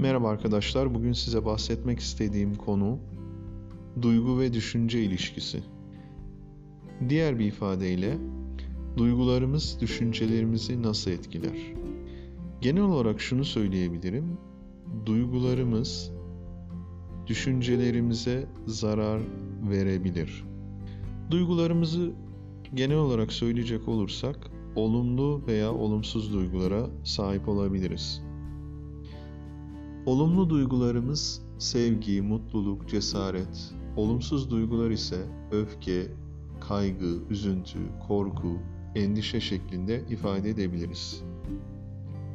Merhaba arkadaşlar. Bugün size bahsetmek istediğim konu duygu ve düşünce ilişkisi. Diğer bir ifadeyle duygularımız düşüncelerimizi nasıl etkiler? Genel olarak şunu söyleyebilirim. Duygularımız düşüncelerimize zarar verebilir. Duygularımızı genel olarak söyleyecek olursak olumlu veya olumsuz duygulara sahip olabiliriz. Olumlu duygularımız sevgi, mutluluk, cesaret. Olumsuz duygular ise öfke, kaygı, üzüntü, korku, endişe şeklinde ifade edebiliriz.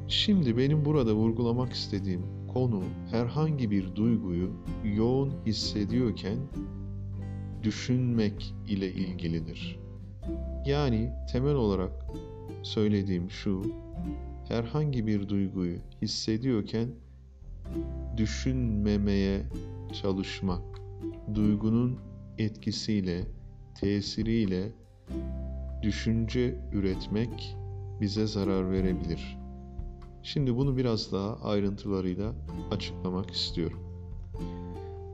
Şimdi benim burada vurgulamak istediğim konu herhangi bir duyguyu yoğun hissediyorken düşünmek ile ilgilidir. Yani temel olarak söylediğim şu, herhangi bir duyguyu hissediyorken düşünmemeye çalışmak, duygunun etkisiyle, tesiriyle düşünce üretmek bize zarar verebilir. Şimdi bunu biraz daha ayrıntılarıyla açıklamak istiyorum.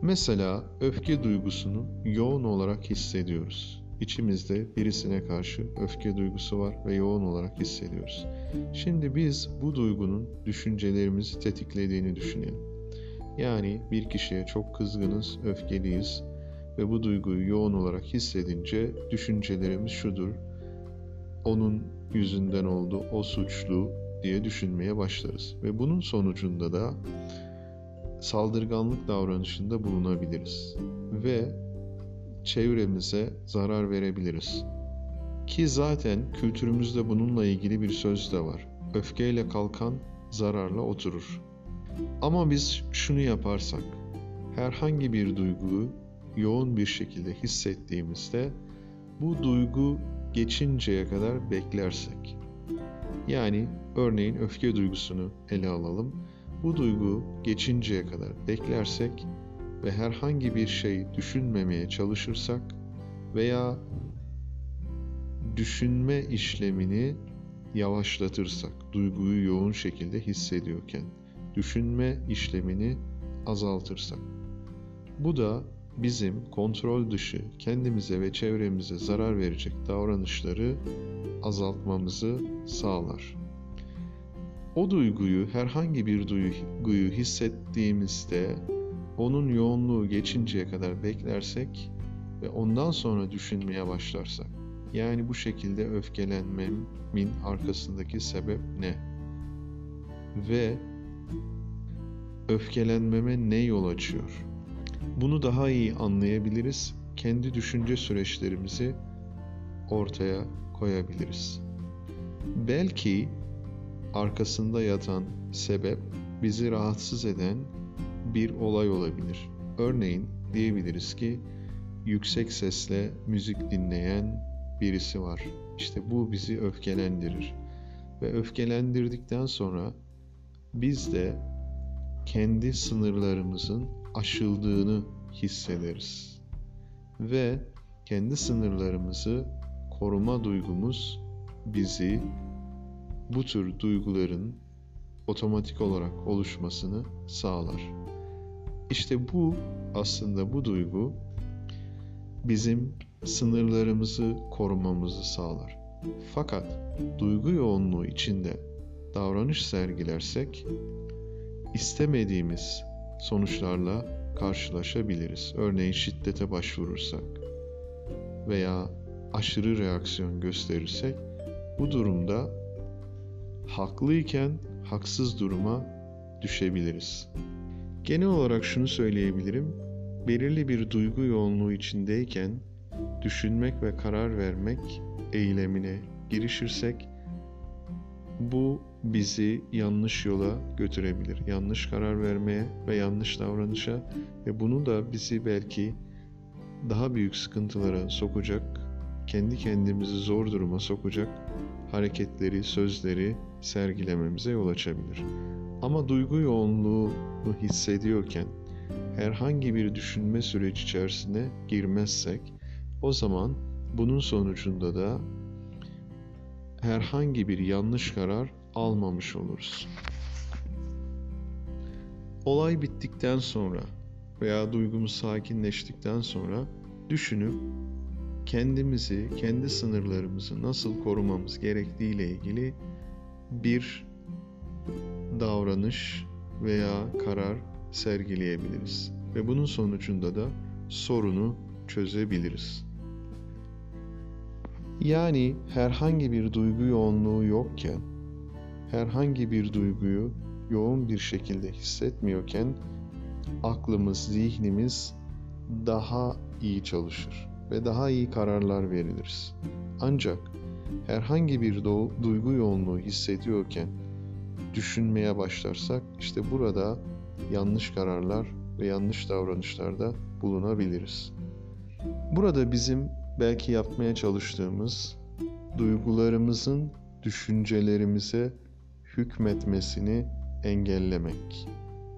Mesela öfke duygusunu yoğun olarak hissediyoruz. İçimizde birisine karşı öfke duygusu var ve yoğun olarak hissediyoruz. Şimdi biz bu duygunun düşüncelerimizi tetiklediğini düşünelim. Yani bir kişiye çok kızgınız, öfkeliyiz ve bu duyguyu yoğun olarak hissedince düşüncelerimiz şudur. Onun yüzünden oldu, o suçlu diye düşünmeye başlarız. Ve bunun sonucunda da saldırganlık davranışında bulunabiliriz. Ve çevremize zarar verebiliriz. Ki zaten kültürümüzde bununla ilgili bir söz de var. Öfkeyle kalkan zararla oturur. Ama biz şunu yaparsak, herhangi bir duyguyu yoğun bir şekilde hissettiğimizde bu duygu geçinceye kadar beklersek. Yani örneğin öfke duygusunu ele alalım. Bu duygu geçinceye kadar beklersek ve herhangi bir şey düşünmemeye çalışırsak veya düşünme işlemini yavaşlatırsak, duyguyu yoğun şekilde hissediyorken, düşünme işlemini azaltırsak. Bu da bizim kontrol dışı kendimize ve çevremize zarar verecek davranışları azaltmamızı sağlar. O duyguyu, herhangi bir duyguyu hissettiğimizde onun yoğunluğu geçinceye kadar beklersek ve ondan sonra düşünmeye başlarsak, yani bu şekilde öfkelenmemin arkasındaki sebep ne? Ve öfkelenmeme ne yol açıyor? Bunu daha iyi anlayabiliriz. Kendi düşünce süreçlerimizi ortaya koyabiliriz. Belki arkasında yatan sebep bizi rahatsız eden bir olay olabilir. Örneğin diyebiliriz ki yüksek sesle müzik dinleyen birisi var. İşte bu bizi öfkelendirir. Ve öfkelendirdikten sonra biz de kendi sınırlarımızın aşıldığını hissederiz. Ve kendi sınırlarımızı koruma duygumuz bizi bu tür duyguların otomatik olarak oluşmasını sağlar. İşte bu aslında bu duygu bizim sınırlarımızı korumamızı sağlar. Fakat duygu yoğunluğu içinde davranış sergilersek istemediğimiz sonuçlarla karşılaşabiliriz. Örneğin şiddete başvurursak veya aşırı reaksiyon gösterirsek bu durumda haklıyken haksız duruma düşebiliriz. Genel olarak şunu söyleyebilirim. Belirli bir duygu yoğunluğu içindeyken düşünmek ve karar vermek eylemine girişirsek bu bizi yanlış yola götürebilir. Yanlış karar vermeye ve yanlış davranışa ve bunu da bizi belki daha büyük sıkıntılara sokacak, kendi kendimizi zor duruma sokacak hareketleri, sözleri sergilememize yol açabilir. Ama duygu yoğunluğunu hissediyorken herhangi bir düşünme süreci içerisine girmezsek o zaman bunun sonucunda da herhangi bir yanlış karar almamış oluruz. olay bittikten sonra veya duygumuz sakinleştikten sonra düşünüp kendimizi, kendi sınırlarımızı nasıl korumamız gerektiği ile ilgili bir davranış veya karar sergileyebiliriz ve bunun sonucunda da sorunu çözebiliriz. Yani herhangi bir duygu yoğunluğu yokken, herhangi bir duyguyu yoğun bir şekilde hissetmiyorken aklımız, zihnimiz daha iyi çalışır ve daha iyi kararlar veriliriz. Ancak herhangi bir duygu yoğunluğu hissediyorken düşünmeye başlarsak işte burada yanlış kararlar ve yanlış davranışlarda bulunabiliriz. Burada bizim belki yapmaya çalıştığımız duygularımızın düşüncelerimize hükmetmesini engellemek.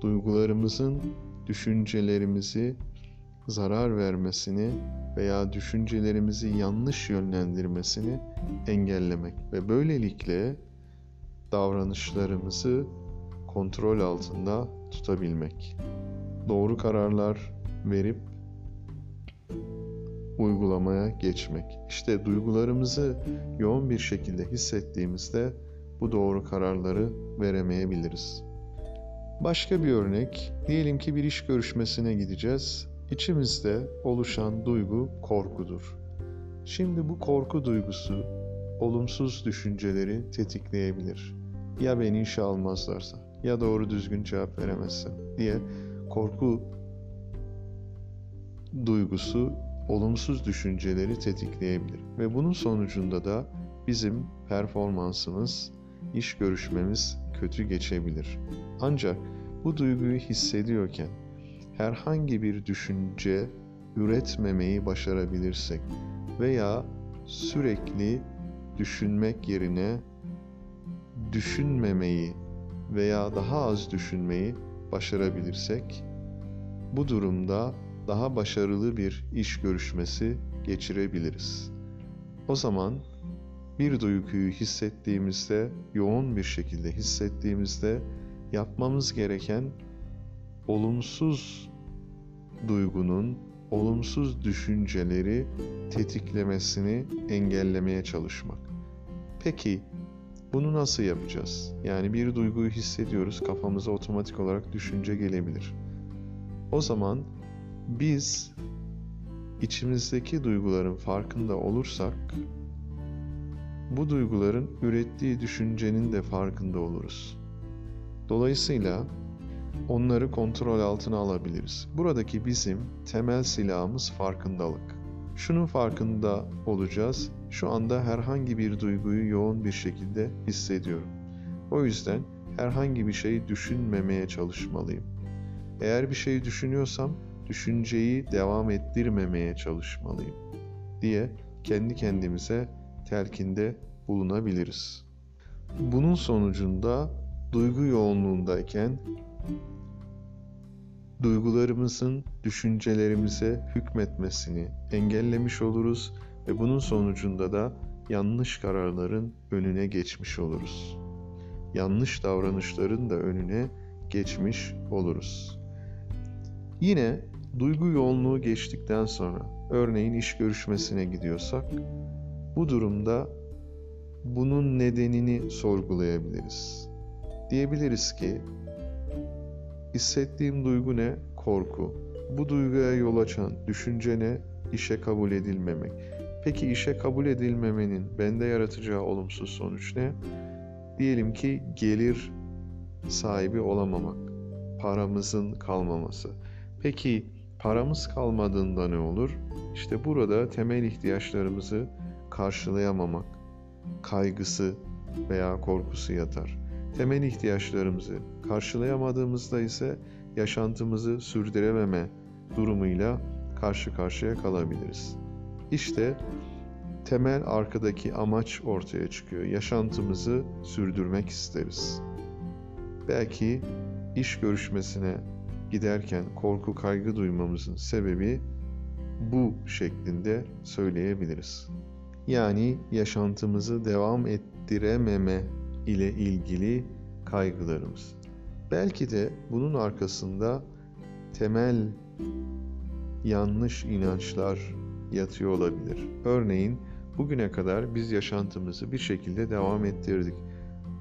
Duygularımızın düşüncelerimizi zarar vermesini veya düşüncelerimizi yanlış yönlendirmesini engellemek ve böylelikle davranışlarımızı kontrol altında tutabilmek. Doğru kararlar verip uygulamaya geçmek. İşte duygularımızı yoğun bir şekilde hissettiğimizde bu doğru kararları veremeyebiliriz. Başka bir örnek, diyelim ki bir iş görüşmesine gideceğiz. İçimizde oluşan duygu korkudur. Şimdi bu korku duygusu olumsuz düşünceleri tetikleyebilir. Ya beni işe almazlarsa, ya doğru düzgün cevap veremezsem diye korku duygusu olumsuz düşünceleri tetikleyebilir ve bunun sonucunda da bizim performansımız, iş görüşmemiz kötü geçebilir. Ancak bu duyguyu hissediyorken herhangi bir düşünce üretmemeyi başarabilirsek veya sürekli düşünmek yerine düşünmemeyi veya daha az düşünmeyi başarabilirsek bu durumda daha başarılı bir iş görüşmesi geçirebiliriz. O zaman bir duyguyu hissettiğimizde, yoğun bir şekilde hissettiğimizde yapmamız gereken olumsuz duygunun, olumsuz düşünceleri tetiklemesini engellemeye çalışmak. Peki bunu nasıl yapacağız? Yani bir duyguyu hissediyoruz, kafamıza otomatik olarak düşünce gelebilir. O zaman biz içimizdeki duyguların farkında olursak bu duyguların ürettiği düşüncenin de farkında oluruz. Dolayısıyla onları kontrol altına alabiliriz. Buradaki bizim temel silahımız farkındalık. Şunun farkında olacağız. Şu anda herhangi bir duyguyu yoğun bir şekilde hissediyorum. O yüzden herhangi bir şey düşünmemeye çalışmalıyım. Eğer bir şey düşünüyorsam düşünceyi devam ettirmemeye çalışmalıyım diye kendi kendimize telkinde bulunabiliriz. Bunun sonucunda duygu yoğunluğundayken duygularımızın düşüncelerimize hükmetmesini engellemiş oluruz ve bunun sonucunda da yanlış kararların önüne geçmiş oluruz. Yanlış davranışların da önüne geçmiş oluruz. Yine duygu yoğunluğu geçtikten sonra örneğin iş görüşmesine gidiyorsak bu durumda bunun nedenini sorgulayabiliriz. Diyebiliriz ki hissettiğim duygu ne? Korku. Bu duyguya yol açan düşünce ne? İşe kabul edilmemek. Peki işe kabul edilmemenin bende yaratacağı olumsuz sonuç ne? Diyelim ki gelir sahibi olamamak, paramızın kalmaması. Peki paramız kalmadığında ne olur? İşte burada temel ihtiyaçlarımızı karşılayamamak, kaygısı veya korkusu yatar. Temel ihtiyaçlarımızı karşılayamadığımızda ise yaşantımızı sürdürememe durumuyla karşı karşıya kalabiliriz. İşte temel arkadaki amaç ortaya çıkıyor. Yaşantımızı sürdürmek isteriz. Belki iş görüşmesine giderken korku kaygı duymamızın sebebi bu şeklinde söyleyebiliriz. Yani yaşantımızı devam ettirememe ile ilgili kaygılarımız. Belki de bunun arkasında temel yanlış inançlar yatıyor olabilir. Örneğin bugüne kadar biz yaşantımızı bir şekilde devam ettirdik.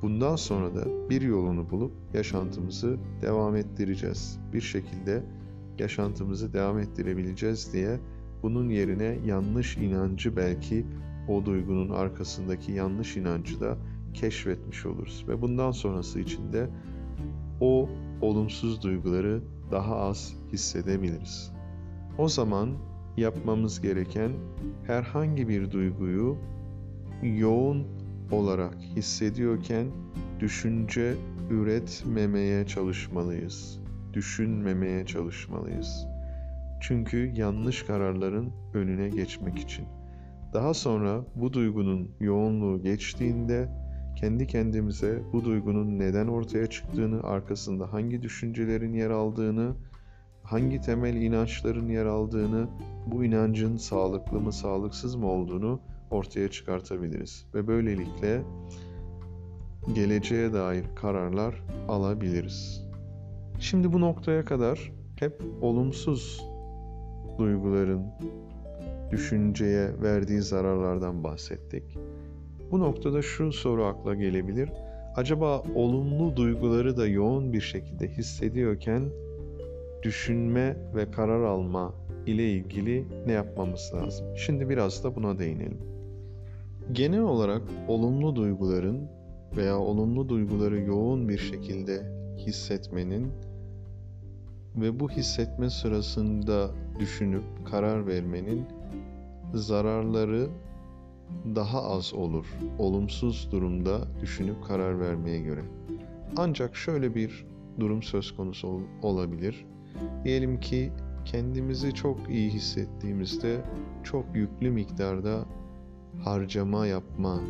Bundan sonra da bir yolunu bulup yaşantımızı devam ettireceğiz. Bir şekilde yaşantımızı devam ettirebileceğiz diye bunun yerine yanlış inancı belki o duygunun arkasındaki yanlış inancı da keşfetmiş oluruz ve bundan sonrası için de o olumsuz duyguları daha az hissedebiliriz. O zaman yapmamız gereken herhangi bir duyguyu yoğun olarak hissediyorken düşünce üretmemeye çalışmalıyız. Düşünmemeye çalışmalıyız. Çünkü yanlış kararların önüne geçmek için. Daha sonra bu duygunun yoğunluğu geçtiğinde kendi kendimize bu duygunun neden ortaya çıktığını, arkasında hangi düşüncelerin yer aldığını, hangi temel inançların yer aldığını, bu inancın sağlıklı mı, sağlıksız mı olduğunu ortaya çıkartabiliriz ve böylelikle geleceğe dair kararlar alabiliriz. Şimdi bu noktaya kadar hep olumsuz duyguların düşünceye verdiği zararlardan bahsettik. Bu noktada şu soru akla gelebilir. Acaba olumlu duyguları da yoğun bir şekilde hissediyorken düşünme ve karar alma ile ilgili ne yapmamız lazım? Şimdi biraz da buna değinelim. Genel olarak olumlu duyguların veya olumlu duyguları yoğun bir şekilde hissetmenin ve bu hissetme sırasında düşünüp karar vermenin zararları daha az olur olumsuz durumda düşünüp karar vermeye göre. Ancak şöyle bir durum söz konusu ol- olabilir. Diyelim ki kendimizi çok iyi hissettiğimizde çok yüklü miktarda harcama yapma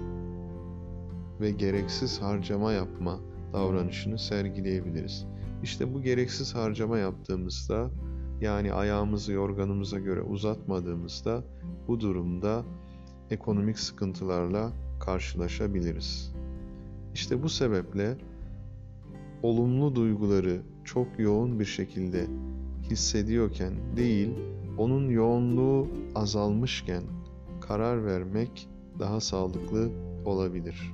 ve gereksiz harcama yapma davranışını sergileyebiliriz. İşte bu gereksiz harcama yaptığımızda yani ayağımızı yorganımıza göre uzatmadığımızda bu durumda ekonomik sıkıntılarla karşılaşabiliriz. İşte bu sebeple olumlu duyguları çok yoğun bir şekilde hissediyorken değil, onun yoğunluğu azalmışken karar vermek daha sağlıklı olabilir.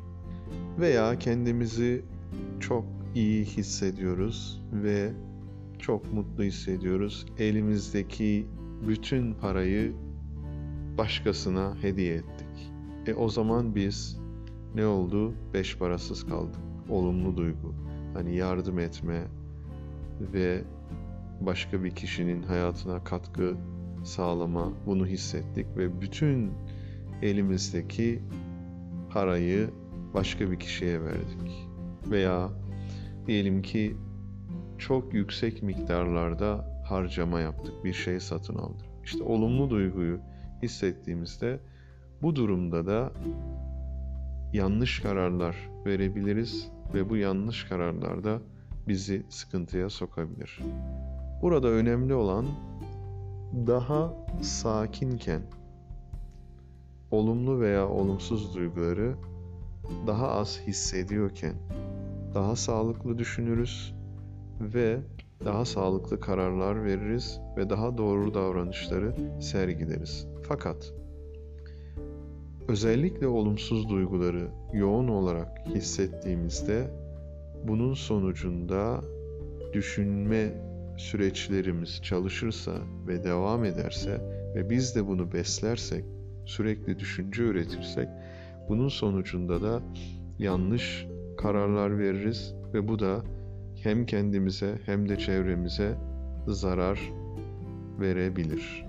Veya kendimizi çok iyi hissediyoruz ve çok mutlu hissediyoruz. Elimizdeki bütün parayı başkasına hediye ettik. E o zaman biz ne oldu? Beş parasız kaldık. Olumlu duygu. Hani yardım etme ve başka bir kişinin hayatına katkı sağlama bunu hissettik ve bütün elimizdeki parayı başka bir kişiye verdik. Veya diyelim ki çok yüksek miktarlarda harcama yaptık, bir şey satın aldık. İşte olumlu duyguyu hissettiğimizde bu durumda da yanlış kararlar verebiliriz ve bu yanlış kararlar da bizi sıkıntıya sokabilir. Burada önemli olan daha sakinken olumlu veya olumsuz duyguları daha az hissediyorken daha sağlıklı düşünürüz ve daha sağlıklı kararlar veririz ve daha doğru davranışları sergileriz. Fakat özellikle olumsuz duyguları yoğun olarak hissettiğimizde bunun sonucunda düşünme süreçlerimiz çalışırsa ve devam ederse ve biz de bunu beslersek, sürekli düşünce üretirsek bunun sonucunda da yanlış kararlar veririz ve bu da hem kendimize hem de çevremize zarar verebilir.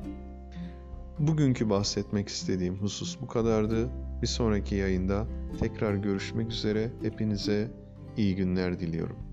Bugünkü bahsetmek istediğim husus bu kadardı. Bir sonraki yayında tekrar görüşmek üzere. Hepinize iyi günler diliyorum.